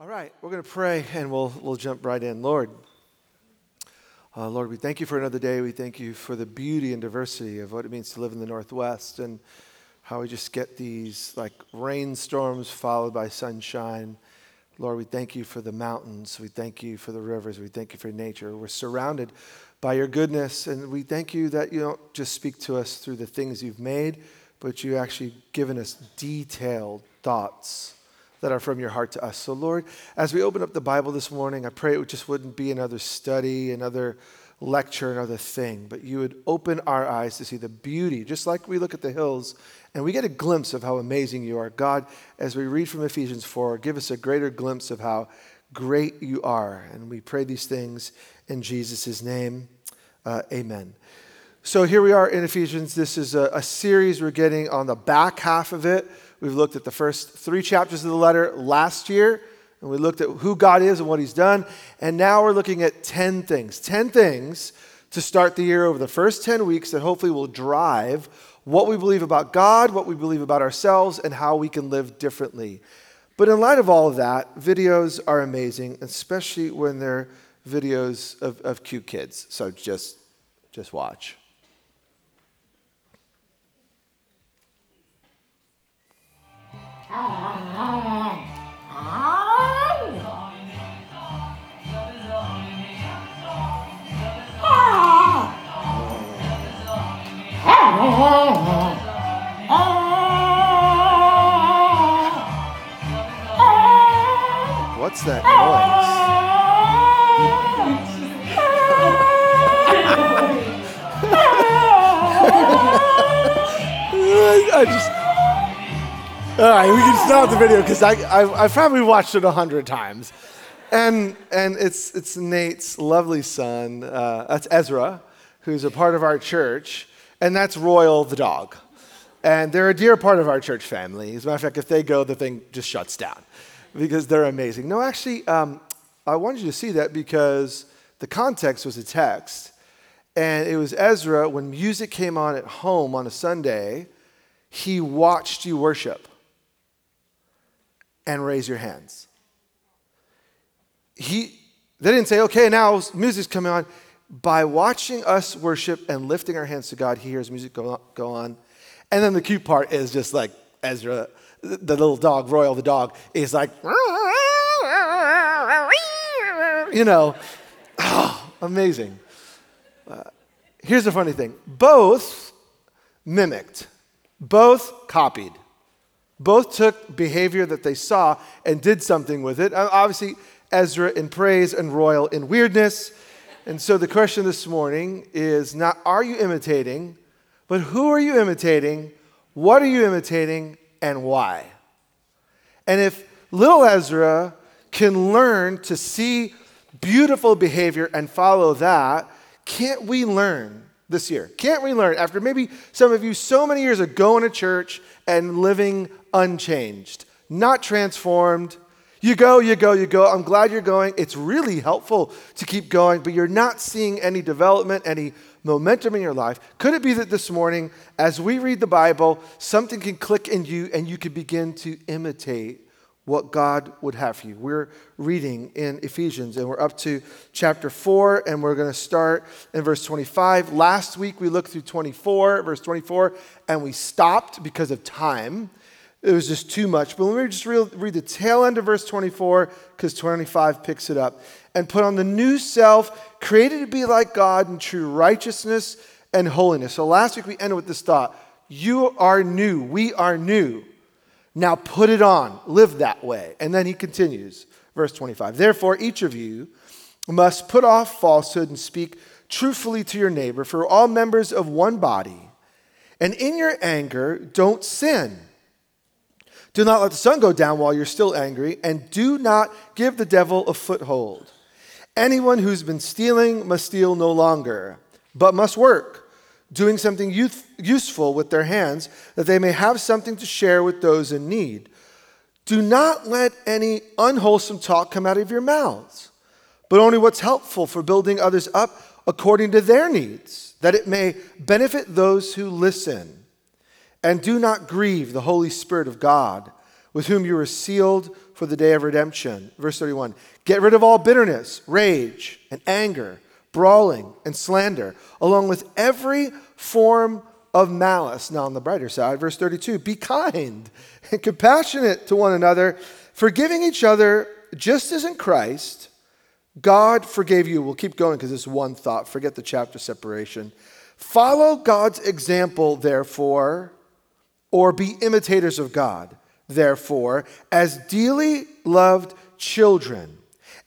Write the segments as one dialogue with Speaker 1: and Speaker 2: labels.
Speaker 1: All right, we're going to pray and we'll, we'll jump right in. Lord, uh, Lord, we thank you for another day. We thank you for the beauty and diversity of what it means to live in the Northwest and how we just get these like rainstorms followed by sunshine. Lord, we thank you for the mountains. We thank you for the rivers. We thank you for nature. We're surrounded by your goodness, and we thank you that you don't just speak to us through the things you've made, but you actually given us detailed thoughts that are from your heart to us. So, Lord, as we open up the Bible this morning, I pray it just wouldn't be another study, another lecture, another thing, but you would open our eyes to see the beauty, just like we look at the hills and we get a glimpse of how amazing you are. God, as we read from Ephesians 4, give us a greater glimpse of how great you are. And we pray these things in Jesus' name. Uh, amen. So here we are in Ephesians. This is a, a series we're getting on the back half of it. We've looked at the first three chapters of the letter last year, and we looked at who God is and what He's done. And now we're looking at 10 things 10 things to start the year over the first 10 weeks that hopefully will drive what we believe about God, what we believe about ourselves, and how we can live differently. But in light of all of that, videos are amazing, especially when they're videos of, of cute kids. So just, just watch. Stop the video because I, I, I probably watched it a hundred times. And, and it's, it's Nate's lovely son, uh, that's Ezra, who's a part of our church, and that's Royal the dog. And they're a dear part of our church family. As a matter of fact, if they go, the thing just shuts down because they're amazing. No, actually, um, I wanted you to see that because the context was a text. And it was Ezra, when music came on at home on a Sunday, he watched you worship and raise your hands. He, they didn't say, okay, now music's coming on. By watching us worship and lifting our hands to God, he hears music go on. And then the cute part is just like Ezra, the little dog, Royal the dog, is like, you know, oh, amazing. Uh, here's the funny thing both mimicked, both copied. Both took behavior that they saw and did something with it. Uh, obviously, Ezra in praise and Royal in weirdness. And so the question this morning is not are you imitating, but who are you imitating? What are you imitating? And why? And if little Ezra can learn to see beautiful behavior and follow that, can't we learn this year? Can't we learn after maybe some of you so many years of going to church and living unchanged, not transformed. You go, you go, you go. I'm glad you're going. It's really helpful to keep going, but you're not seeing any development, any momentum in your life. Could it be that this morning, as we read the Bible, something can click in you and you can begin to imitate what God would have for you. We're reading in Ephesians and we're up to chapter 4 and we're going to start in verse 25. Last week we looked through 24, verse 24, and we stopped because of time. It was just too much. But let me just read, read the tail end of verse 24 because 25 picks it up. And put on the new self, created to be like God in true righteousness and holiness. So last week we ended with this thought You are new. We are new. Now put it on. Live that way. And then he continues, verse 25. Therefore, each of you must put off falsehood and speak truthfully to your neighbor, for all members of one body. And in your anger, don't sin. Do not let the sun go down while you're still angry, and do not give the devil a foothold. Anyone who's been stealing must steal no longer, but must work, doing something youth- useful with their hands, that they may have something to share with those in need. Do not let any unwholesome talk come out of your mouths, but only what's helpful for building others up according to their needs, that it may benefit those who listen. And do not grieve the Holy Spirit of God, with whom you are sealed for the day of redemption. Verse 31 Get rid of all bitterness, rage, and anger, brawling, and slander, along with every form of malice. Now, on the brighter side, verse 32 Be kind and compassionate to one another, forgiving each other, just as in Christ God forgave you. We'll keep going because it's one thought. Forget the chapter separation. Follow God's example, therefore, or be imitators of God, therefore, as dearly loved children,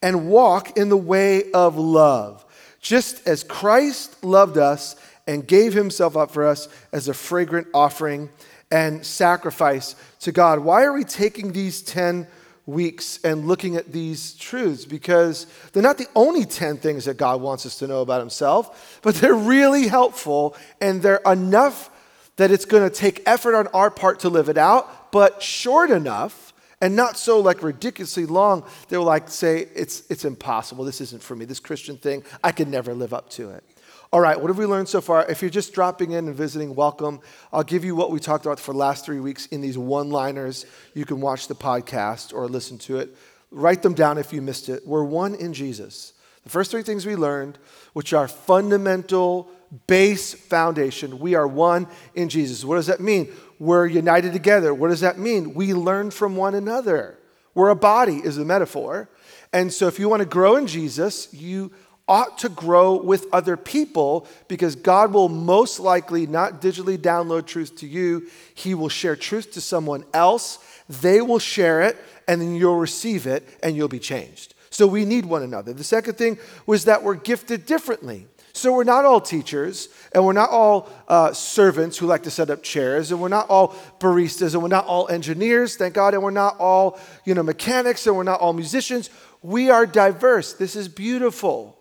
Speaker 1: and walk in the way of love, just as Christ loved us and gave himself up for us as a fragrant offering and sacrifice to God. Why are we taking these 10 weeks and looking at these truths? Because they're not the only 10 things that God wants us to know about himself, but they're really helpful and they're enough that it's going to take effort on our part to live it out, but short enough and not so like ridiculously long they'll like say it's it's impossible this isn't for me this christian thing i could never live up to it all right, what have we learned so far? If you're just dropping in and visiting, welcome. I'll give you what we talked about for the last three weeks in these one liners. You can watch the podcast or listen to it. Write them down if you missed it. We're one in Jesus. The first three things we learned, which are fundamental, base foundation, we are one in Jesus. What does that mean? We're united together. What does that mean? We learn from one another. We're a body, is the metaphor. And so if you want to grow in Jesus, you ought to grow with other people because God will most likely not digitally download truth to you. He will share truth to someone else. They will share it, and then you'll receive it and you'll be changed. So we need one another. The second thing was that we're gifted differently. So we're not all teachers, and we're not all uh, servants who like to set up chairs, and we're not all baristas, and we're not all engineers, thank God, and we're not all you know mechanics, and we're not all musicians. We are diverse. This is beautiful.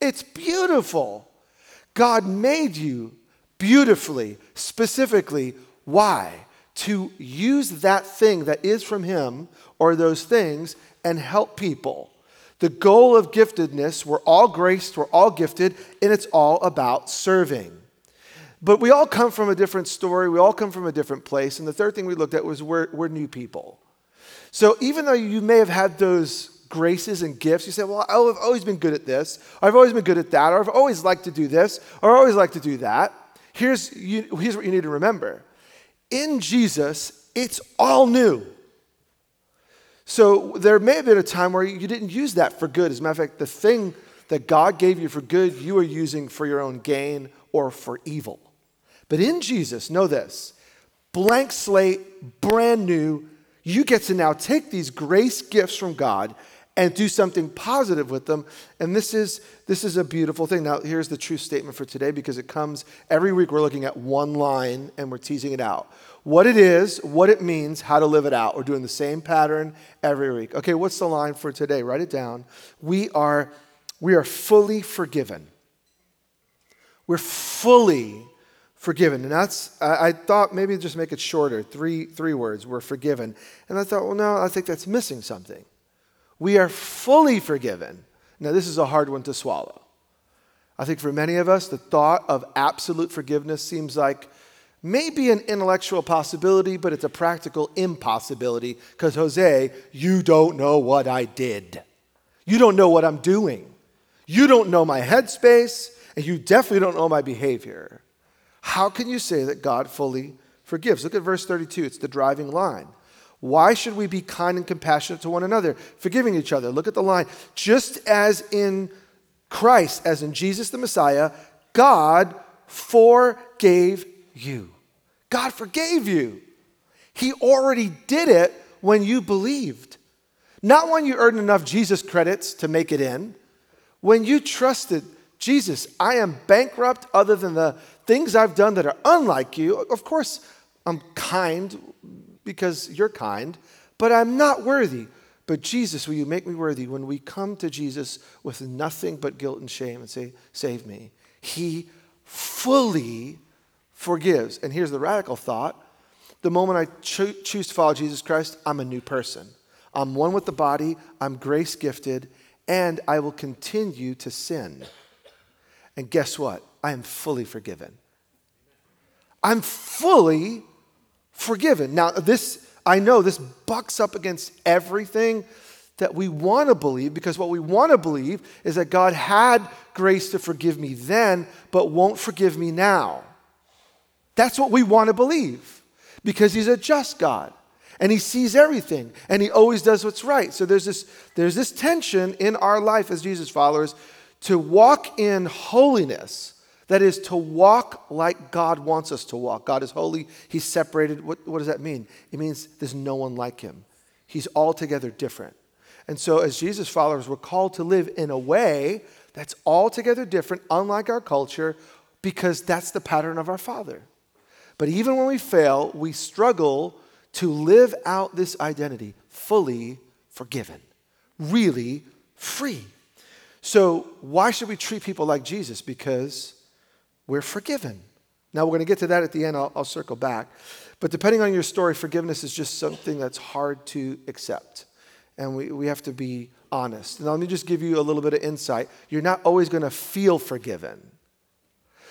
Speaker 1: It's beautiful. God made you beautifully, specifically. Why? To use that thing that is from Him or those things and help people. The goal of giftedness, we're all graced, we're all gifted, and it's all about serving. But we all come from a different story, we all come from a different place. And the third thing we looked at was we're, we're new people. So even though you may have had those graces and gifts. You say, Well, I've always been good at this, I've always been good at that, or I've always liked to do this, or I always like to do that. Here's, you, here's what you need to remember in Jesus, it's all new. So there may have been a time where you didn't use that for good. As a matter of fact, the thing that God gave you for good, you are using for your own gain or for evil. But in Jesus, know this blank slate, brand new, you get to now take these grace gifts from God and do something positive with them. And this is, this is a beautiful thing. Now, here's the true statement for today because it comes every week. We're looking at one line and we're teasing it out. What it is, what it means, how to live it out. We're doing the same pattern every week. Okay, what's the line for today? Write it down. We are, we are fully forgiven. We're fully forgiven. And that's, I, I, thought maybe just make it shorter, three, three words, we're forgiven. And I thought, well, no, I think that's missing something. We are fully forgiven. Now, this is a hard one to swallow. I think for many of us, the thought of absolute forgiveness seems like maybe an intellectual possibility, but it's a practical impossibility because, Jose, you don't know what I did. You don't know what I'm doing. You don't know my headspace, and you definitely don't know my behavior. How can you say that God fully forgives? Look at verse 32, it's the driving line. Why should we be kind and compassionate to one another, forgiving each other? Look at the line. Just as in Christ, as in Jesus the Messiah, God forgave you. God forgave you. He already did it when you believed. Not when you earned enough Jesus credits to make it in. When you trusted Jesus, I am bankrupt other than the things I've done that are unlike you. Of course, I'm kind because you're kind, but I'm not worthy. But Jesus, will you make me worthy? When we come to Jesus with nothing but guilt and shame and say, Save me, He fully forgives. And here's the radical thought the moment I cho- choose to follow Jesus Christ, I'm a new person. I'm one with the body, I'm grace gifted, and I will continue to sin. And guess what? I am fully forgiven. I'm fully forgiven. Now, this, I know this bucks up against everything that we want to believe because what we want to believe is that God had grace to forgive me then, but won't forgive me now. That's what we want to believe because He's a just God and He sees everything and He always does what's right. So there's this, there's this tension in our life as Jesus followers to walk in holiness. That is to walk like God wants us to walk. God is holy, He's separated. What, what does that mean? It means there's no one like Him, He's altogether different. And so, as Jesus followers, we're called to live in a way that's altogether different, unlike our culture, because that's the pattern of our Father. But even when we fail, we struggle to live out this identity fully forgiven, really free. So, why should we treat people like Jesus? Because we're forgiven. Now, we're going to get to that at the end. I'll, I'll circle back. But depending on your story, forgiveness is just something that's hard to accept. And we, we have to be honest. Now, let me just give you a little bit of insight. You're not always going to feel forgiven.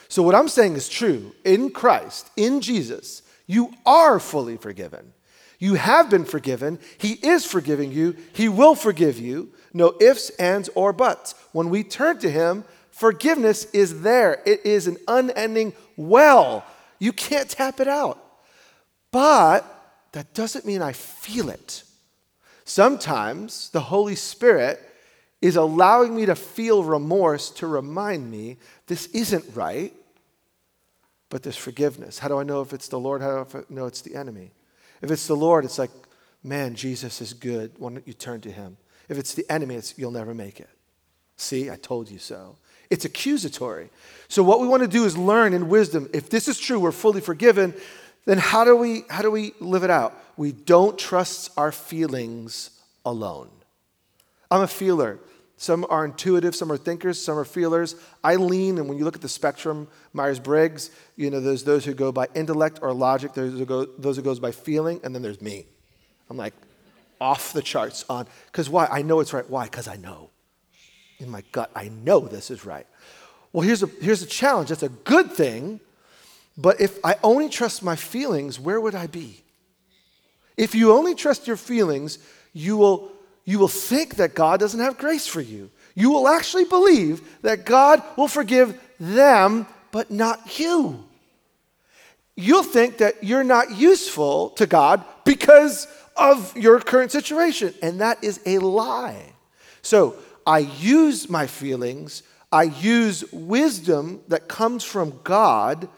Speaker 1: So, what I'm saying is true. In Christ, in Jesus, you are fully forgiven. You have been forgiven. He is forgiving you. He will forgive you. No ifs, ands, or buts. When we turn to Him, forgiveness is there. It is an unending well. You can't tap it out. But that doesn't mean I feel it. Sometimes the Holy Spirit is allowing me to feel remorse to remind me this isn't right, but there's forgiveness. How do I know if it's the Lord? How do I know it's the enemy? If it's the Lord, it's like, man, Jesus is good. Why don't you turn to him? If it's the enemy, it's you'll never make it. See, I told you so. It's accusatory. So what we want to do is learn in wisdom. If this is true, we're fully forgiven, then how do we how do we live it out? We don't trust our feelings alone. I'm a feeler. Some are intuitive, some are thinkers, some are feelers. I lean, and when you look at the spectrum, Myers Briggs, you know, there's those who go by intellect or logic, there's who go, those who goes by feeling, and then there's me. I'm like off the charts on, because why? I know it's right. Why? Because I know. In my gut, I know this is right. Well, here's a, here's a challenge. That's a good thing, but if I only trust my feelings, where would I be? If you only trust your feelings, you will you will think that God doesn't have grace for you. You will actually believe that God will forgive them, but not you. You'll think that you're not useful to God because of your current situation, and that is a lie. So I use my feelings, I use wisdom that comes from God,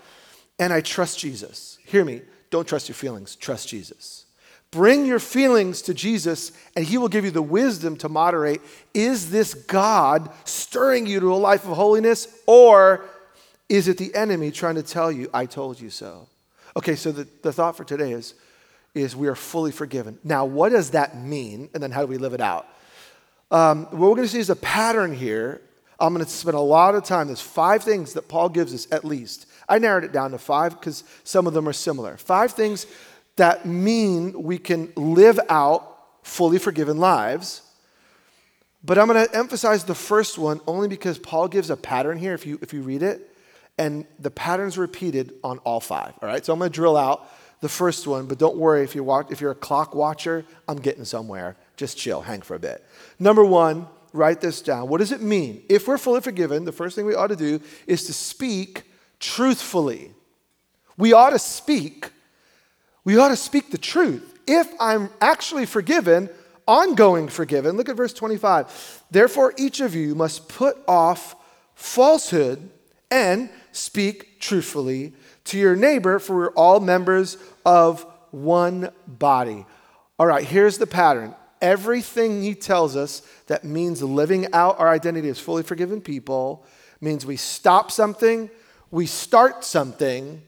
Speaker 1: and I trust Jesus. Hear me, don't trust your feelings, trust Jesus. Bring your feelings to Jesus, and He will give you the wisdom to moderate. Is this God stirring you to a life of holiness, or is it the enemy trying to tell you, I told you so? Okay, so the, the thought for today is, is we are fully forgiven. Now, what does that mean? And then how do we live it out? Um, what we're going to see is a pattern here. I'm going to spend a lot of time. There's five things that Paul gives us at least. I narrowed it down to five because some of them are similar. Five things that mean we can live out fully forgiven lives. But I'm going to emphasize the first one only because Paul gives a pattern here if you, if you read it, and the pattern's repeated on all five. All right, so I'm going to drill out the first one, but don't worry if, you watch, if you're a clock watcher, I'm getting somewhere. Just chill, hang for a bit. Number one, write this down. What does it mean? If we're fully forgiven, the first thing we ought to do is to speak truthfully. We ought to speak we ought to speak the truth. If I'm actually forgiven, ongoing forgiven, look at verse 25. Therefore, each of you must put off falsehood and speak truthfully to your neighbor, for we're all members of one body. All right, here's the pattern. Everything he tells us that means living out our identity as fully forgiven people means we stop something, we start something,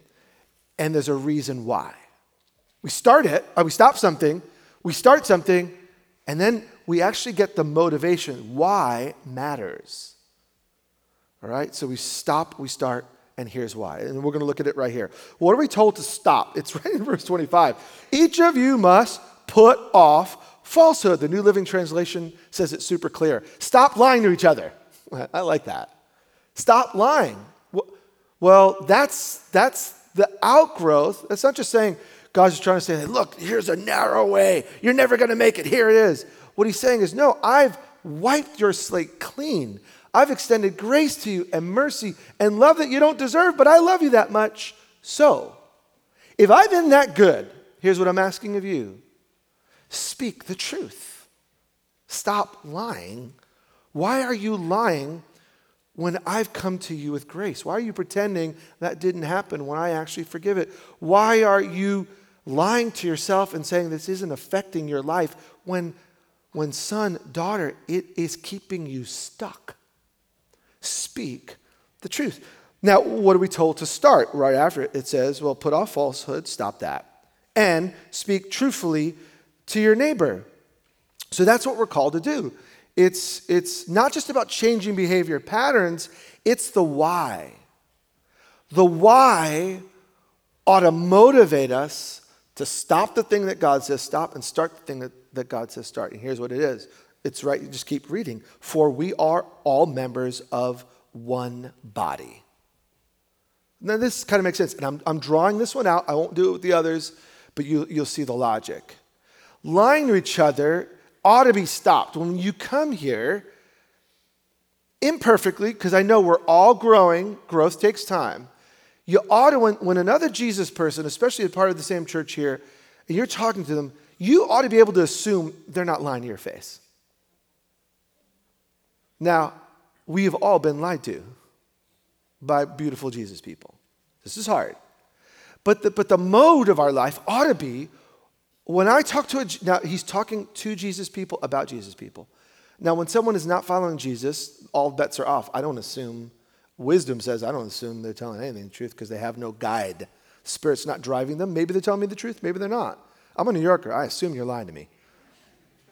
Speaker 1: and there's a reason why. We start it, uh, we stop something, we start something, and then we actually get the motivation. Why matters. All right? So we stop, we start, and here's why. And we're going to look at it right here. What are we told to stop? It's right in verse 25. Each of you must put off falsehood. The New Living Translation says it super clear. Stop lying to each other. I like that. Stop lying. Well, that's, that's the outgrowth. That's not just saying, God's trying to say, look, here's a narrow way. You're never going to make it. Here it is. What he's saying is, no, I've wiped your slate clean. I've extended grace to you and mercy and love that you don't deserve, but I love you that much. So, if I've been that good, here's what I'm asking of you speak the truth. Stop lying. Why are you lying when I've come to you with grace? Why are you pretending that didn't happen when I actually forgive it? Why are you lying to yourself and saying this isn't affecting your life when, when son, daughter, it is keeping you stuck? Speak the truth. Now, what are we told to start right after it? It says, well, put off falsehood, stop that, and speak truthfully to your neighbor. So that's what we're called to do. It's, it's not just about changing behavior patterns, it's the why. The why ought to motivate us to stop the thing that God says stop and start the thing that, that God says start. And here's what it is it's right, you just keep reading. For we are all members of one body. Now, this kind of makes sense. And I'm, I'm drawing this one out. I won't do it with the others, but you, you'll see the logic. Lying to each other ought to be stopped. When you come here, imperfectly, because I know we're all growing, growth takes time. You ought to, when, when another Jesus person, especially a part of the same church here, and you're talking to them, you ought to be able to assume they're not lying to your face. Now, we have all been lied to by beautiful Jesus people. This is hard. But the, but the mode of our life ought to be when I talk to a, now he's talking to Jesus people about Jesus people. Now, when someone is not following Jesus, all bets are off. I don't assume, wisdom says, I don't assume they're telling anything the truth because they have no guide. Spirit's not driving them. Maybe they're telling me the truth, maybe they're not. I'm a New Yorker. I assume you're lying to me.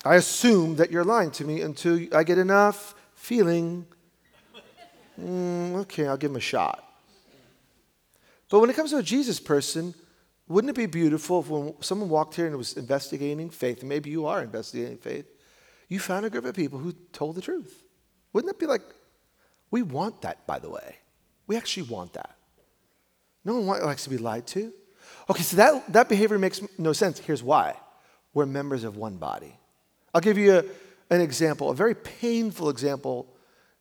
Speaker 1: I assume that you're lying to me until I get enough feeling, mm, okay, I'll give him a shot. But when it comes to a Jesus person, wouldn't it be beautiful if when someone walked here and was investigating faith, and maybe you are investigating faith, you found a group of people who told the truth? Wouldn't it be like, we want that, by the way. We actually want that. No one likes to be lied to. Okay, so that, that behavior makes no sense. Here's why we're members of one body. I'll give you a, an example, a very painful example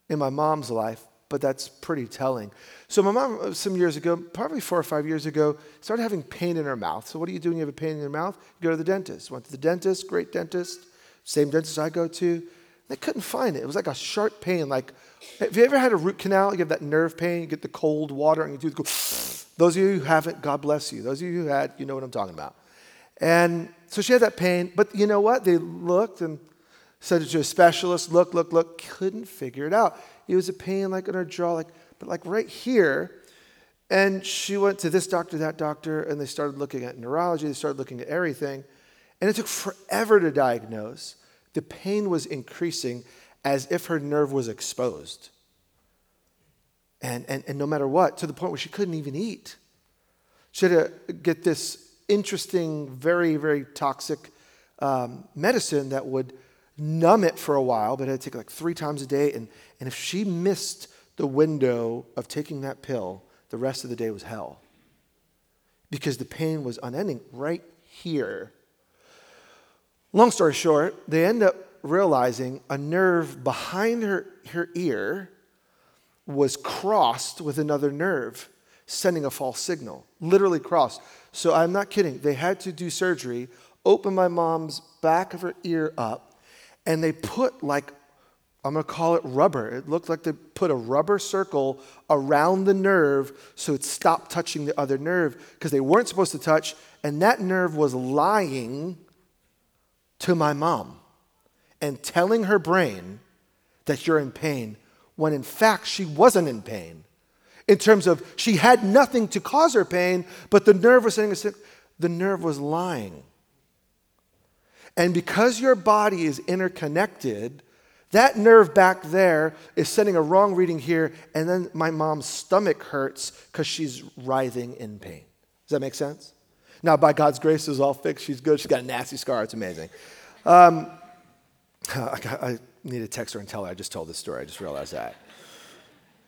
Speaker 1: in my mom's life but that's pretty telling. So my mom, uh, some years ago, probably four or five years ago, started having pain in her mouth. So what do you do when you have a pain in your mouth? You go to the dentist. Went to the dentist, great dentist, same dentist I go to. They couldn't find it. It was like a sharp pain. Like, have you ever had a root canal? You have that nerve pain. You get the cold water, and you do the. Those of you who haven't, God bless you. Those of you who had, you know what I'm talking about. And so she had that pain, but you know what? They looked and said it to a specialist. Look, look, look. Couldn't figure it out. It was a pain like in her jaw, like, but like right here. And she went to this doctor, that doctor, and they started looking at neurology, they started looking at everything. And it took forever to diagnose. The pain was increasing as if her nerve was exposed. And, and, and no matter what, to the point where she couldn't even eat. She had to get this interesting, very, very toxic um, medicine that would numb it for a while, but it had to take like three times a day. And, and if she missed the window of taking that pill, the rest of the day was hell. Because the pain was unending right here. Long story short, they end up realizing a nerve behind her, her ear was crossed with another nerve, sending a false signal. Literally crossed. So I'm not kidding. They had to do surgery, open my mom's back of her ear up, and they put like I'm to call it rubber. It looked like they put a rubber circle around the nerve so it stopped touching the other nerve because they weren't supposed to touch, and that nerve was lying to my mom and telling her brain that you're in pain when in fact she wasn't in pain. In terms of she had nothing to cause her pain, but the nerve was saying the nerve was lying. And because your body is interconnected, that nerve back there is sending a wrong reading here, and then my mom's stomach hurts because she's writhing in pain. Does that make sense? Now, by God's grace, it's all fixed. She's good. She's got a nasty scar. It's amazing. Um, I, need to text her and tell her I just told this story. I just realized that.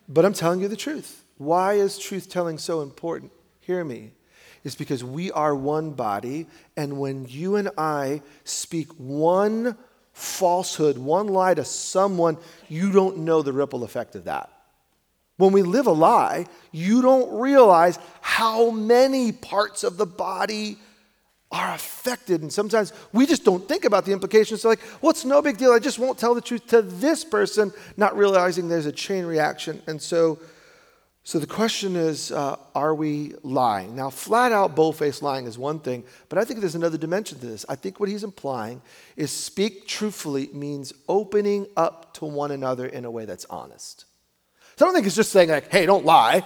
Speaker 1: But I'm telling you the truth. Why is truth telling so important? Hear me. It's because we are one body, and when you and I speak one falsehood, one lie to someone, you don't know the ripple effect of that. When we live a lie, you don't realize how many parts of the body are affected. And sometimes we just don't think about the implications. So, like, well, it's no big deal. I just won't tell the truth to this person, not realizing there's a chain reaction. And so, so the question is, uh, are we lying? Now, flat out bold-faced lying is one thing, but I think there's another dimension to this. I think what he's implying is speak truthfully means opening up to one another in a way that's honest. So I don't think it's just saying like, hey, don't lie.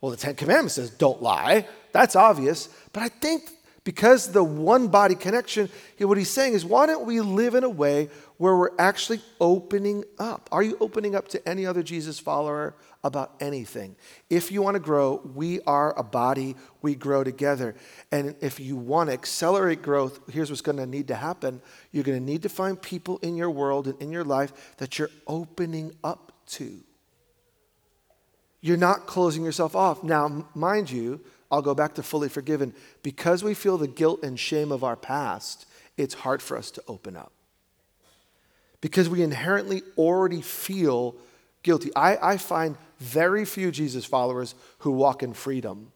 Speaker 1: Well, the Ten Commandments says don't lie. That's obvious. But I think because the one body connection, what he's saying is, why don't we live in a way where we're actually opening up? Are you opening up to any other Jesus follower about anything? If you want to grow, we are a body, we grow together. And if you want to accelerate growth, here's what's going to need to happen you're going to need to find people in your world and in your life that you're opening up to. You're not closing yourself off. Now, mind you, I'll go back to fully forgiven. Because we feel the guilt and shame of our past, it's hard for us to open up. Because we inherently already feel guilty. I, I find very few Jesus followers who walk in freedom.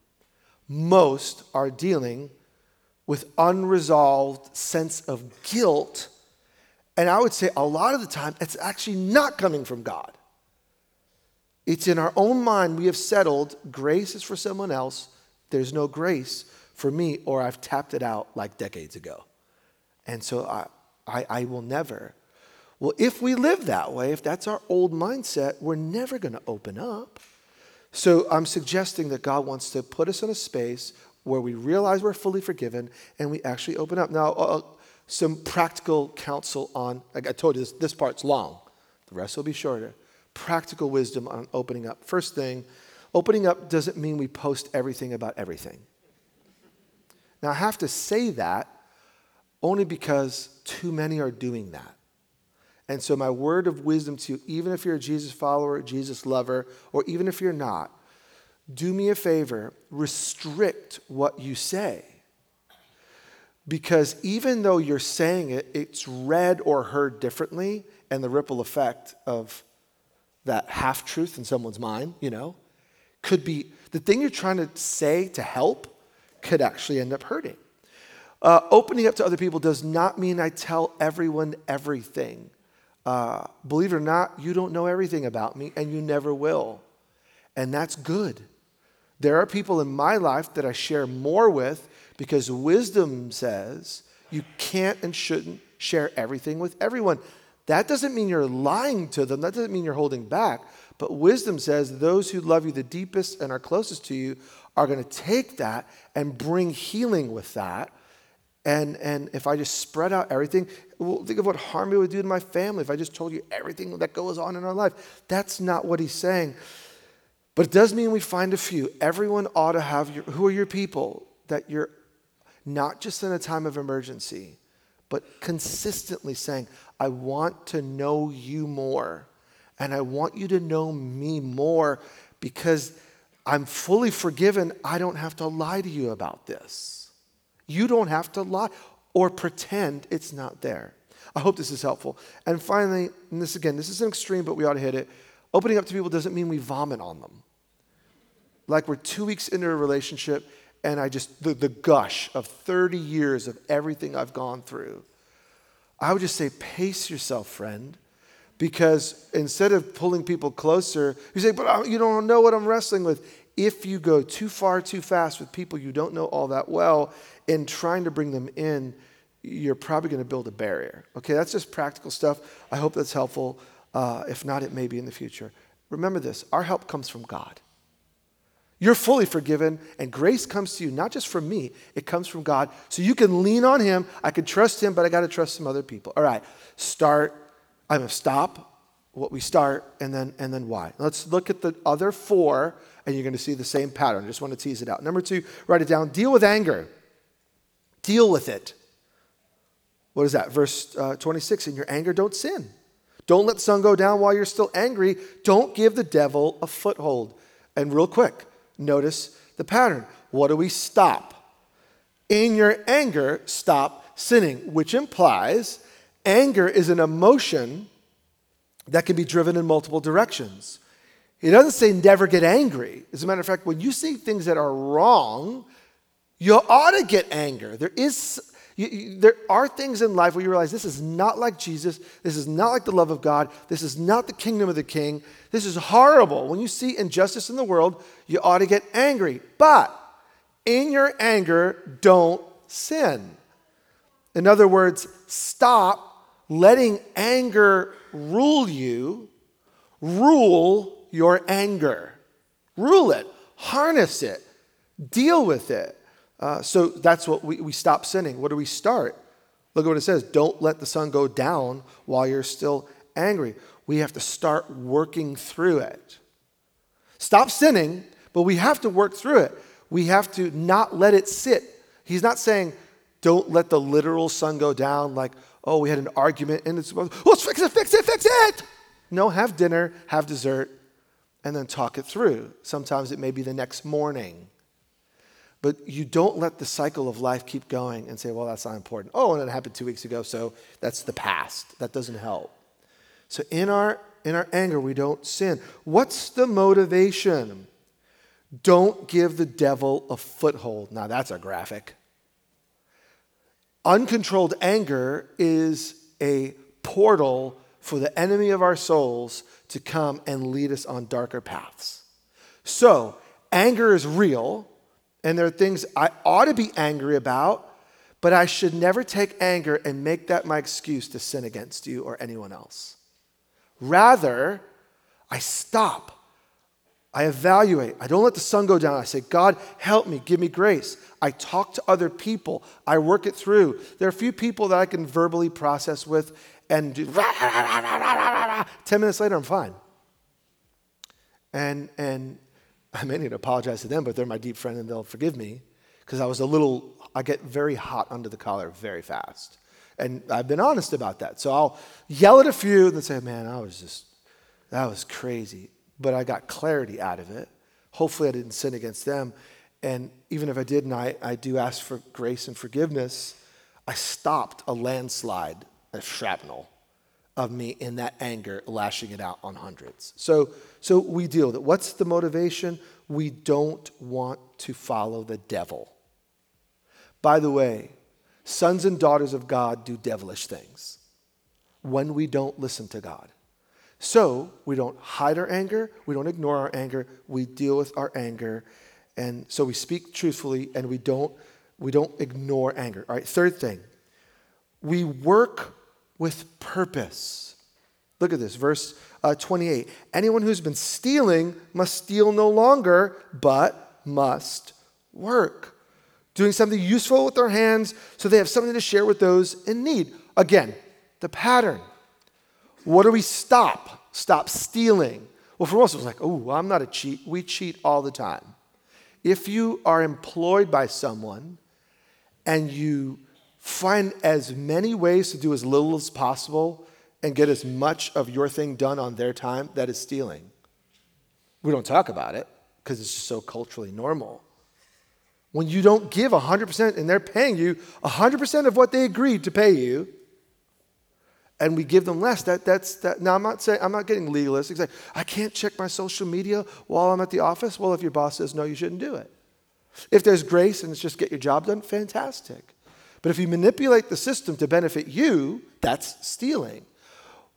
Speaker 1: Most are dealing with unresolved sense of guilt. And I would say a lot of the time, it's actually not coming from God. It's in our own mind we have settled grace is for someone else, there's no grace for me, or I've tapped it out like decades ago. And so I, I, I will never. Well, if we live that way, if that's our old mindset, we're never going to open up. So I'm suggesting that God wants to put us in a space where we realize we're fully forgiven and we actually open up. Now, uh, uh some practical counsel on, like I told you, this, this part's long, the rest will be shorter. Practical wisdom on opening up. First thing, Opening up doesn't mean we post everything about everything. Now, I have to say that only because too many are doing that. And so, my word of wisdom to you, even if you're a Jesus follower, Jesus lover, or even if you're not, do me a favor, restrict what you say. Because even though you're saying it, it's read or heard differently, and the ripple effect of that half truth in someone's mind, you know, could be the thing you're trying to say to help could actually end up hurting. Uh, opening up to other people does not mean I tell everyone everything. Uh, believe it or not, you don't know everything about me, and you never will. And that's good. There are people in my life that I share more with because wisdom says you can't and shouldn't share everything with everyone. That doesn't mean you're lying to them, that doesn't mean you're holding back. But wisdom says those who love you the deepest and are closest to you are going to take that and bring healing with that. And, and if I just spread out everything, well, think of what harm it would do to my family if I just told you everything that goes on in our life. That's not what he's saying. But it does mean we find a few. Everyone ought to have your, who are your people that you're not just in a time of emergency, but consistently saying, I want to know you more. And I want you to know me more because I'm fully forgiven. I don't have to lie to you about this. You don't have to lie or pretend it's not there. I hope this is helpful. And finally, and this again, this is an extreme, but we ought to hit it. Opening up to people doesn't mean we vomit on them. Like we're two weeks into a relationship and I just, the, the gush of 30 years of everything I've gone through. I would just say, pace yourself, friend. Because instead of pulling people closer, you say, but you don't know what I'm wrestling with. If you go too far too fast with people you don't know all that well in trying to bring them in, you're probably going to build a barrier. Okay, that's just practical stuff. I hope that's helpful. Uh, if not, it may be in the future. Remember this our help comes from God. You're fully forgiven, and grace comes to you not just from me, it comes from God. So you can lean on Him. I can trust Him, but I got to trust some other people. All right, start I'm going to stop what we start and then and then why. Let's look at the other four, and you're going to see the same pattern. I just want to tease it out. Number two, write it down. Deal with anger. Deal with it. What is that? Verse uh, 26. In your anger, don't sin. Don't let sun go down while you're still angry. Don't give the devil a foothold. And real quick, notice the pattern. What do we stop? In your anger, stop sinning, which implies anger is an emotion that can be driven in multiple directions. He doesn't say never get angry. As a matter of fact, when you see things that are wrong, you ought to get anger. There is you, you, there are things in life where you realize this is not like Jesus. This is not like the love of God. This is not the kingdom of the king. This is horrible. When you see injustice in the world, you ought to get angry. But in your anger, don't sin. In other words, stop letting anger rule you. Rule your anger. Rule it, harness it, deal with it. Uh, so that's what we, we stop sinning. What do we start? Look at what it says don't let the sun go down while you're still angry. We have to start working through it. Stop sinning, but we have to work through it. We have to not let it sit. He's not saying, don't let the literal sun go down, like, oh, we had an argument and it's, let's fix it, fix it, fix it. No, have dinner, have dessert, and then talk it through. Sometimes it may be the next morning. But you don't let the cycle of life keep going and say, well, that's not important. Oh, and it happened two weeks ago, so that's the past. That doesn't help. So in our in our anger, we don't sin. What's the motivation? Don't give the devil a foothold. Now that's a graphic. Uncontrolled anger is a portal for the enemy of our souls to come and lead us on darker paths. So, anger is real and there are things I ought to be angry about, but I should never take anger and make that my excuse to sin against you or anyone else. Rather, I stop. I evaluate. I don't let the sun go down. I say, God, help me, give me grace. I talk to other people. I work it through. There are a few people that I can verbally process with and do, 10 minutes later, I'm fine. And, and I may need to apologize to them, but they're my deep friend and they'll forgive me because I was a little, I get very hot under the collar very fast. And I've been honest about that. So I'll yell at a few and then say, man, I was just, that was crazy. But I got clarity out of it. Hopefully I didn't sin against them. And even if I did, and I, I do ask for grace and forgiveness, I stopped a landslide of shrapnel of me in that anger, lashing it out on hundreds. So, so we deal with it. What's the motivation? We don't want to follow the devil. By the way, sons and daughters of God do devilish things when we don't listen to God. So we don't hide our anger, we don't ignore our anger, we deal with our anger. And so we speak truthfully and we don't, we don't ignore anger. All right, third thing, we work with purpose. Look at this, verse uh, 28. Anyone who's been stealing must steal no longer, but must work. Doing something useful with their hands so they have something to share with those in need. Again, the pattern. What do we stop? Stop stealing. Well, for most of us, like, oh, I'm not a cheat. We cheat all the time. If you are employed by someone and you find as many ways to do as little as possible and get as much of your thing done on their time, that is stealing. We don't talk about it because it's just so culturally normal. When you don't give 100% and they're paying you 100% of what they agreed to pay you, and we give them less, that, that's that. Now, I'm not saying, I'm not getting legalistic. I can't check my social media while I'm at the office. Well, if your boss says no, you shouldn't do it. If there's grace and it's just get your job done, fantastic. But if you manipulate the system to benefit you, that's stealing.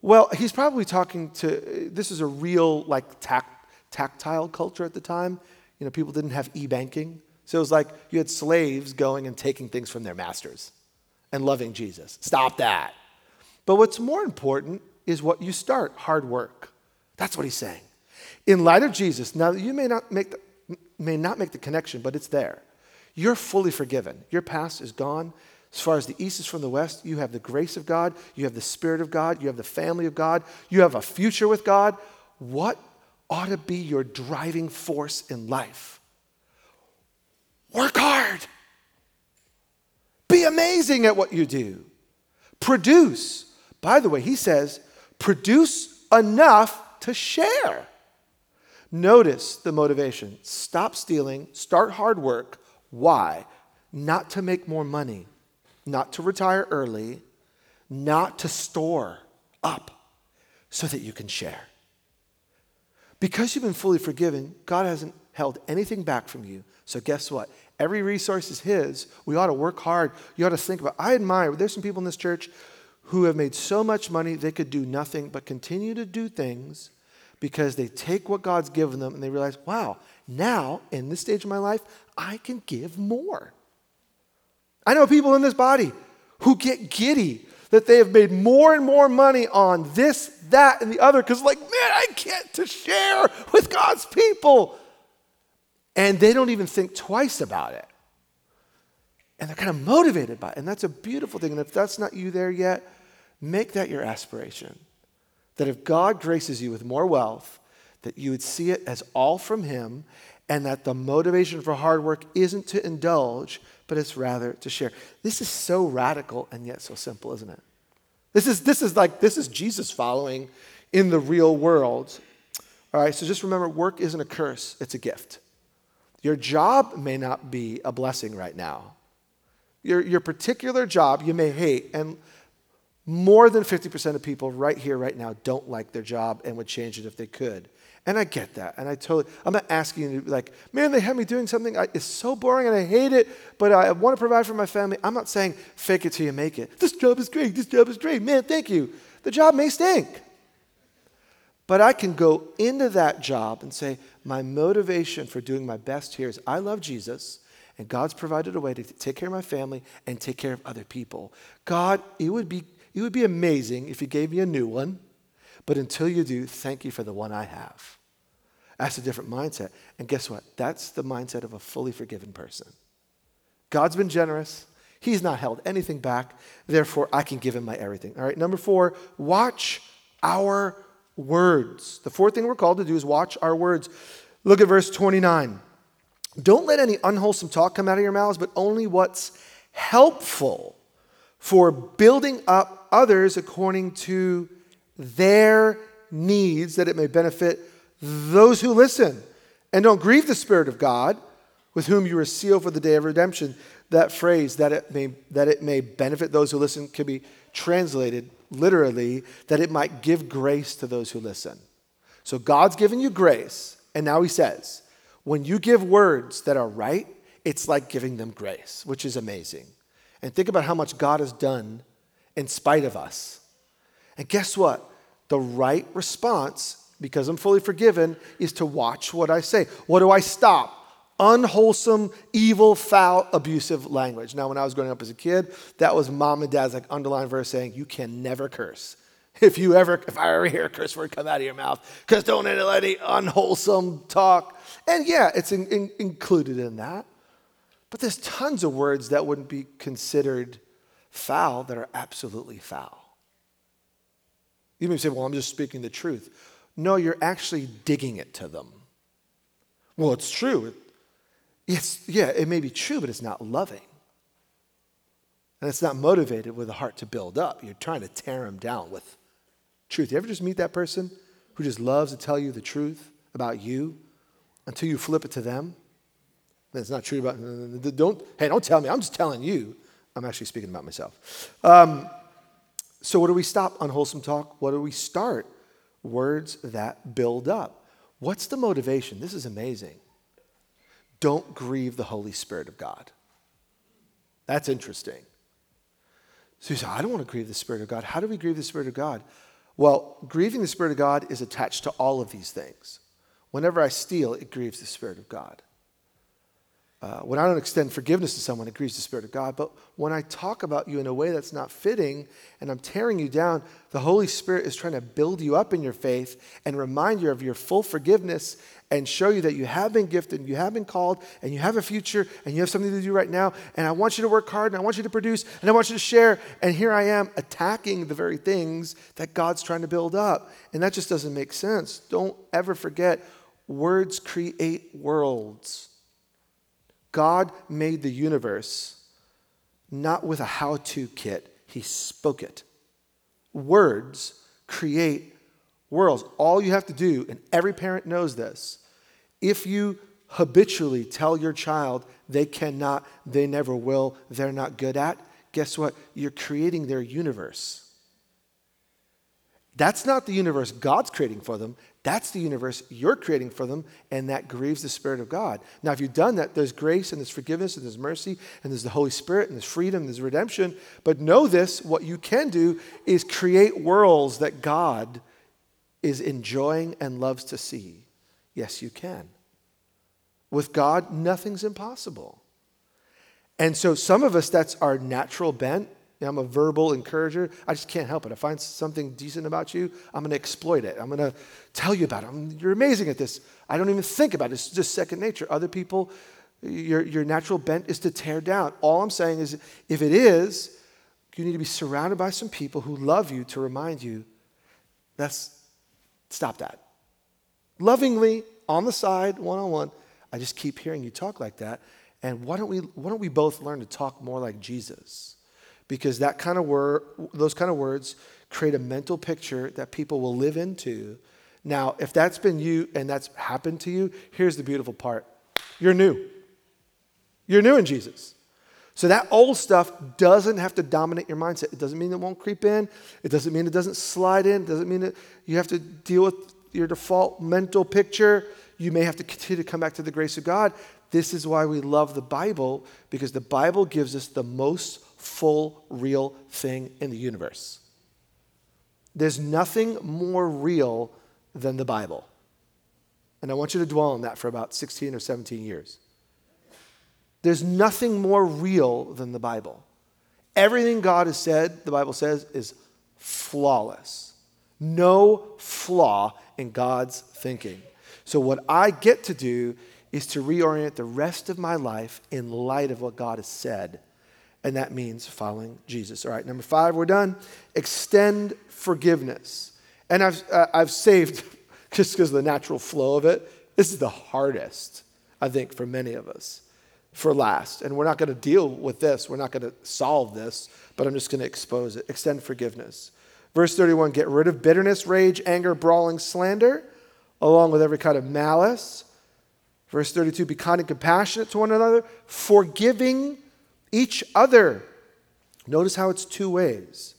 Speaker 1: Well, he's probably talking to, this is a real like tact, tactile culture at the time. You know, people didn't have e-banking. So it was like you had slaves going and taking things from their masters and loving Jesus. Stop that. But what's more important is what you start, hard work. That's what he's saying. In light of Jesus, now you may not make the, may not make the connection, but it's there. You're fully forgiven. Your past is gone. As far as the east is from the west, you have the grace of God, you have the Spirit of God, you have the family of God, you have a future with God. What ought to be your driving force in life? Work hard. Be amazing at what you do. Produce. By the way, he says, produce enough to share. Notice the motivation. Stop stealing, start hard work. Why? not to make more money, not to retire early, not to store up so that you can share. Because you've been fully forgiven, God hasn't held anything back from you. So, guess what? Every resource is His. We ought to work hard. You ought to think about I admire, there's some people in this church who have made so much money they could do nothing but continue to do things because they take what God's given them and they realize, wow, now in this stage of my life, I can give more. I know people in this body who get giddy that they have made more and more money on this, that, and the other because, like, man, I get to share with God's people. And they don't even think twice about it. And they're kind of motivated by it. And that's a beautiful thing. And if that's not you there yet, make that your aspiration. That if God graces you with more wealth, that you would see it as all from Him, and that the motivation for hard work isn't to indulge, but it's rather to share. This is so radical and yet so simple, isn't it? This is, this is like, this is Jesus following in the real world. All right, so just remember work isn't a curse, it's a gift. Your job may not be a blessing right now. Your, your particular job you may hate, and more than 50% of people right here, right now, don't like their job and would change it if they could. And I get that. And I totally, I'm not asking you to be like, man, they have me doing something. I, it's so boring and I hate it, but I want to provide for my family. I'm not saying fake it till you make it. This job is great. This job is great. Man, thank you. The job may stink. But I can go into that job and say, my motivation for doing my best here is I love Jesus and God's provided a way to take care of my family and take care of other people. God, it would be, it would be amazing if you gave me a new one, but until you do, thank you for the one I have. That's a different mindset. And guess what? That's the mindset of a fully forgiven person. God's been generous. He's not held anything back. Therefore, I can give him my everything. All right, number four, watch our words. The fourth thing we're called to do is watch our words. Look at verse 29. Don't let any unwholesome talk come out of your mouths, but only what's helpful for building up others according to their needs, that it may benefit those who listen. And don't grieve the Spirit of God, with whom you are sealed for the day of redemption. That phrase, that it may, that it may benefit those who listen, can be translated literally, that it might give grace to those who listen. So God's given you grace, and now He says, when you give words that are right, it's like giving them grace, which is amazing. And think about how much God has done in spite of us. And guess what? The right response because I'm fully forgiven, is to watch what I say. What do I stop? Unwholesome, evil, foul, abusive language. Now, when I was growing up as a kid, that was mom and dad's like underlined verse saying, You can never curse. If you ever, if I ever hear a curse word come out of your mouth, because don't let any unwholesome talk. And yeah, it's in, in, included in that. But there's tons of words that wouldn't be considered foul that are absolutely foul. You may say, well, I'm just speaking the truth. No, you're actually digging it to them. Well, it's true. It's, yeah, it may be true, but it's not loving. And it's not motivated with a heart to build up. You're trying to tear them down with truth. You ever just meet that person who just loves to tell you the truth about you until you flip it to them? That's not true about, don't, hey, don't tell me. I'm just telling you. I'm actually speaking about myself. Um, so, what do we stop unwholesome talk? What do we start? words that build up. What's the motivation? This is amazing. Don't grieve the Holy Spirit of God. That's interesting. So you say, I don't want to grieve the Spirit of God. How do we grieve the Spirit of God? Well, grieving the Spirit of God is attached to all of these things. Whenever I steal, it grieves the Spirit of God. Uh, when I don't extend forgiveness to someone, it grieves the Spirit of God. But when I talk about you in a way that's not fitting and I'm tearing you down, the Holy Spirit is trying to build you up in your faith and remind you of your full forgiveness and show you that you have been gifted, you have been called, and you have a future, and you have something to do right now. And I want you to work hard, and I want you to produce, and I want you to share. And here I am attacking the very things that God's trying to build up. And that just doesn't make sense. Don't ever forget words create worlds. God made the universe not with a how to kit, He spoke it. Words create worlds. All you have to do, and every parent knows this, if you habitually tell your child they cannot, they never will, they're not good at, guess what? You're creating their universe. That's not the universe God's creating for them. That's the universe you're creating for them, and that grieves the Spirit of God. Now, if you've done that, there's grace and there's forgiveness and there's mercy and there's the Holy Spirit and there's freedom, and there's redemption. But know this what you can do is create worlds that God is enjoying and loves to see. Yes, you can. With God, nothing's impossible. And so, some of us, that's our natural bent. I'm a verbal encourager. I just can't help it. I find something decent about you, I'm going to exploit it. I'm going to tell you about it. I'm, you're amazing at this. I don't even think about it. It's just second nature. Other people, your, your natural bent is to tear down. All I'm saying is, if it is, you need to be surrounded by some people who love you to remind you that's stop that. Lovingly, on the side, one on one, I just keep hearing you talk like that. And why don't we, why don't we both learn to talk more like Jesus? Because that kind of word, those kind of words create a mental picture that people will live into. Now, if that's been you and that's happened to you, here's the beautiful part you're new. You're new in Jesus. So that old stuff doesn't have to dominate your mindset. It doesn't mean it won't creep in. It doesn't mean it doesn't slide in. It doesn't mean that you have to deal with your default mental picture. You may have to continue to come back to the grace of God. This is why we love the Bible, because the Bible gives us the most full, real thing in the universe. There's nothing more real than the Bible. And I want you to dwell on that for about 16 or 17 years. There's nothing more real than the Bible. Everything God has said, the Bible says, is flawless. No flaw in God's thinking. So, what I get to do is to reorient the rest of my life in light of what God has said. And that means following Jesus. All right, number five, we're done. Extend forgiveness. And I've, uh, I've saved, just because of the natural flow of it, this is the hardest, I think, for many of us for last. And we're not going to deal with this, we're not going to solve this, but I'm just going to expose it. Extend forgiveness. Verse 31 get rid of bitterness, rage, anger, brawling, slander, along with every kind of malice. Verse 32 be kind and compassionate to one another, forgiving each other. Notice how it's two ways.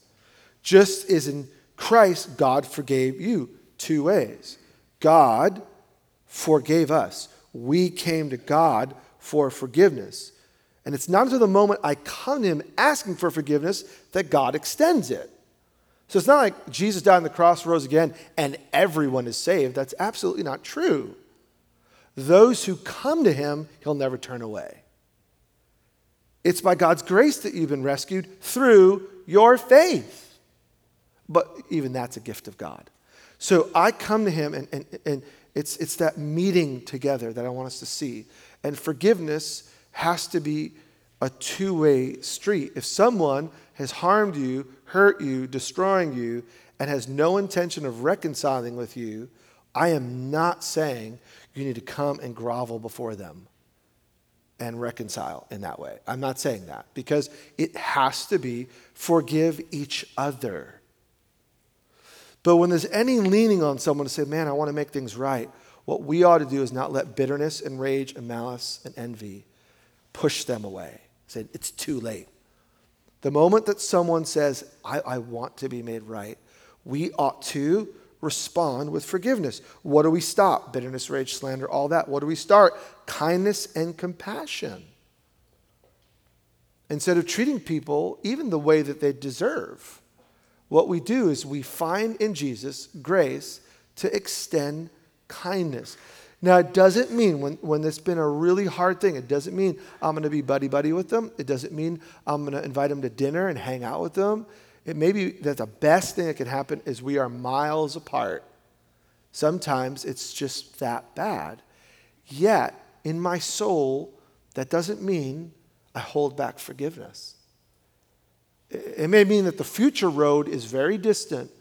Speaker 1: Just as in Christ, God forgave you two ways. God forgave us. We came to God for forgiveness. And it's not until the moment I come to Him asking for forgiveness that God extends it. So it's not like Jesus died on the cross, rose again, and everyone is saved. That's absolutely not true. Those who come to Him, He'll never turn away. It's by God's grace that you've been rescued through your faith. But even that's a gift of God. So I come to Him, and, and, and it's, it's that meeting together that I want us to see. And forgiveness has to be a two way street. If someone has harmed you, hurt you, destroying you, and has no intention of reconciling with you, I am not saying you need to come and grovel before them and reconcile in that way. I'm not saying that because it has to be forgive each other. But when there's any leaning on someone to say, man, I want to make things right, what we ought to do is not let bitterness and rage and malice and envy push them away. Say, it's too late. The moment that someone says, I, I want to be made right, we ought to respond with forgiveness. What do we stop? Bitterness, rage, slander, all that. What do we start? Kindness and compassion. Instead of treating people even the way that they deserve, what we do is we find in Jesus grace to extend kindness. Now, it doesn't mean when, when it's been a really hard thing, it doesn't mean I'm going to be buddy buddy with them. It doesn't mean I'm going to invite them to dinner and hang out with them. It may be that the best thing that can happen is we are miles apart. Sometimes it's just that bad. Yet, in my soul, that doesn't mean I hold back forgiveness. It may mean that the future road is very distant,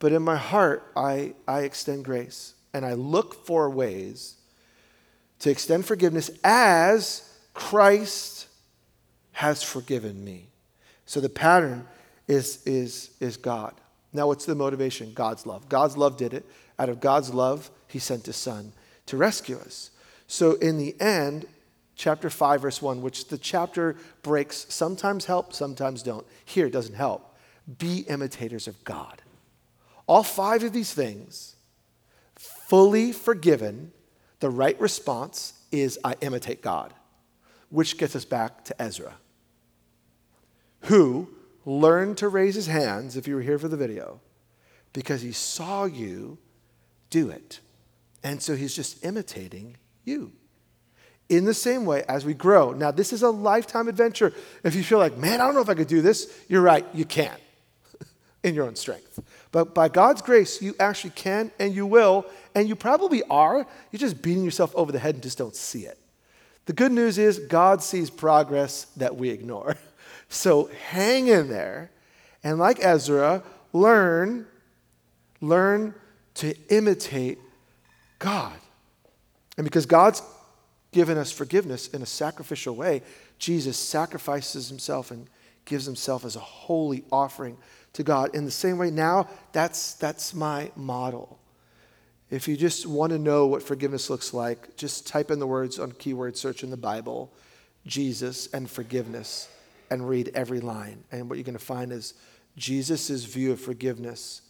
Speaker 1: but in my heart, I, I extend grace and I look for ways to extend forgiveness as Christ has forgiven me. So the pattern is, is, is God. Now, what's the motivation? God's love. God's love did it. Out of God's love, He sent His Son to rescue us. So, in the end, chapter 5, verse 1, which the chapter breaks sometimes help, sometimes don't. Here it doesn't help. Be imitators of God. All five of these things, fully forgiven, the right response is I imitate God, which gets us back to Ezra, who learned to raise his hands, if you were here for the video, because he saw you do it. And so he's just imitating you. In the same way as we grow. Now, this is a lifetime adventure. If you feel like, man, I don't know if I could do this, you're right, you can't in your own strength. But by God's grace, you actually can and you will, and you probably are. You're just beating yourself over the head and just don't see it. The good news is God sees progress that we ignore. So hang in there, and like Ezra, learn, learn to imitate God. And because God's given us forgiveness in a sacrificial way, Jesus sacrifices himself and gives himself as a holy offering to God. In the same way, now that's, that's my model. If you just want to know what forgiveness looks like, just type in the words on keyword search in the Bible Jesus and forgiveness and read every line. And what you're going to find is Jesus' view of forgiveness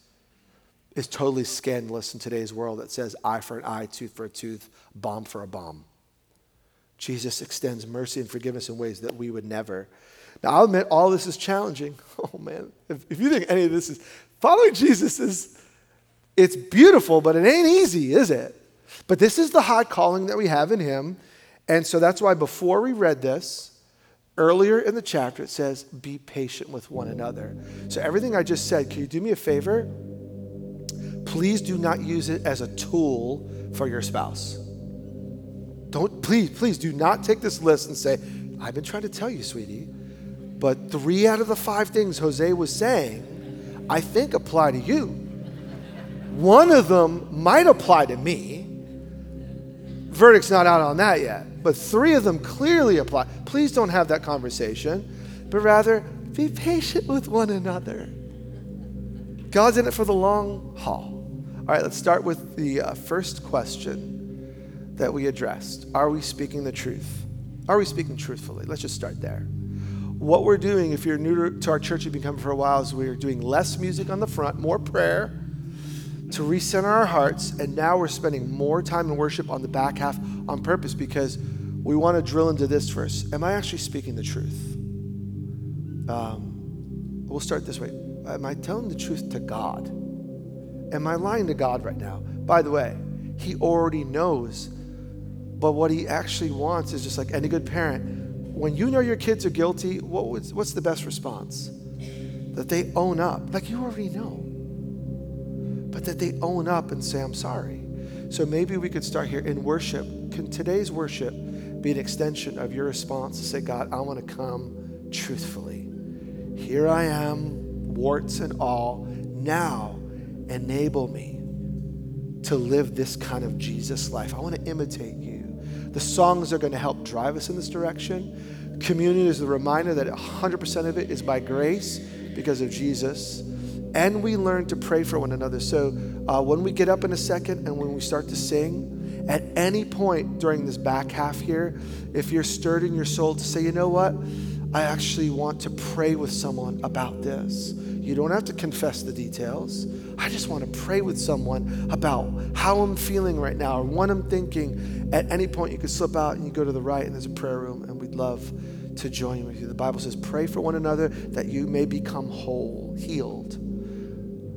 Speaker 1: is totally scandalous in today's world that says eye for an eye, tooth for a tooth, bomb for a bomb. Jesus extends mercy and forgiveness in ways that we would never. Now, I'll admit all this is challenging. Oh, man. If, if you think any of this is, following Jesus is, it's beautiful, but it ain't easy, is it? But this is the high calling that we have in Him. And so that's why before we read this, earlier in the chapter, it says, be patient with one another. So everything I just said, can you do me a favor? Please do not use it as a tool for your spouse. Don't, please, please do not take this list and say, I've been trying to tell you, sweetie but three out of the five things Jose was saying, I think apply to you. One of them might apply to me. Verdict's not out on that yet, but three of them clearly apply. Please don't have that conversation, but rather be patient with one another. God's in it for the long haul. All right, let's start with the uh, first question that we addressed Are we speaking the truth? Are we speaking truthfully? Let's just start there what we're doing, if you're new to our church, you've been coming for a while, is we're doing less music on the front, more prayer to recenter our hearts, and now we're spending more time in worship on the back half on purpose because we want to drill into this first. Am I actually speaking the truth? Um, we'll start this way. Am I telling the truth to God? Am I lying to God right now? By the way, He already knows, but what He actually wants is just like any good parent when you know your kids are guilty, what was, what's the best response? That they own up, like you already know, but that they own up and say, I'm sorry. So maybe we could start here in worship. Can today's worship be an extension of your response to say, God, I want to come truthfully? Here I am, warts and all. Now, enable me to live this kind of Jesus life. I want to imitate you. The songs are going to help drive us in this direction. Communion is the reminder that 100% of it is by grace because of Jesus. And we learn to pray for one another. So uh, when we get up in a second and when we start to sing, at any point during this back half here, if you're stirred in your soul to say, you know what? I actually want to pray with someone about this. You don't have to confess the details. I just want to pray with someone about how I'm feeling right now or what I'm thinking. At any point, you can slip out and you go to the right, and there's a prayer room, and we'd love to join with you. The Bible says, pray for one another that you may become whole, healed.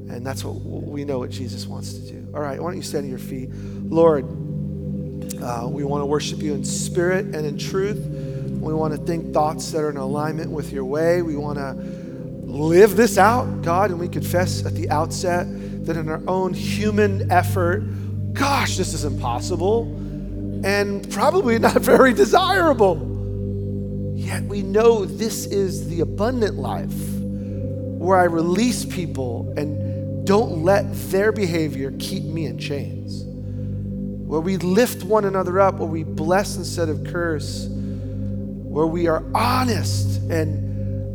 Speaker 1: And that's what we know what Jesus wants to do. All right, why don't you stand on your feet? Lord, uh, we want to worship you in spirit and in truth. We want to think thoughts that are in alignment with your way. We want to live this out, God, and we confess at the outset that in our own human effort, gosh, this is impossible and probably not very desirable. Yet we know this is the abundant life where I release people and don't let their behavior keep me in chains. Where we lift one another up, where we bless instead of curse, where we are honest and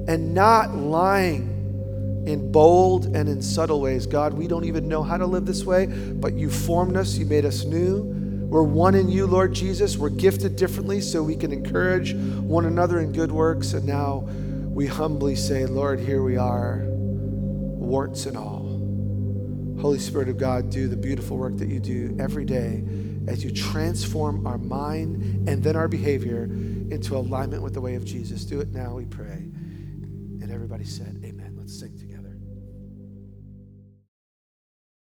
Speaker 1: and not lying in bold and in subtle ways. God, we don't even know how to live this way, but you formed us, you made us new. We're one in you, Lord Jesus. We're gifted differently so we can encourage one another in good works. And now we humbly say, Lord, here we are, warts and all. Holy Spirit of God, do the beautiful work that you do every day as you transform our mind and then our behavior into alignment with the way of Jesus. Do it now, we pray. And everybody said, Amen.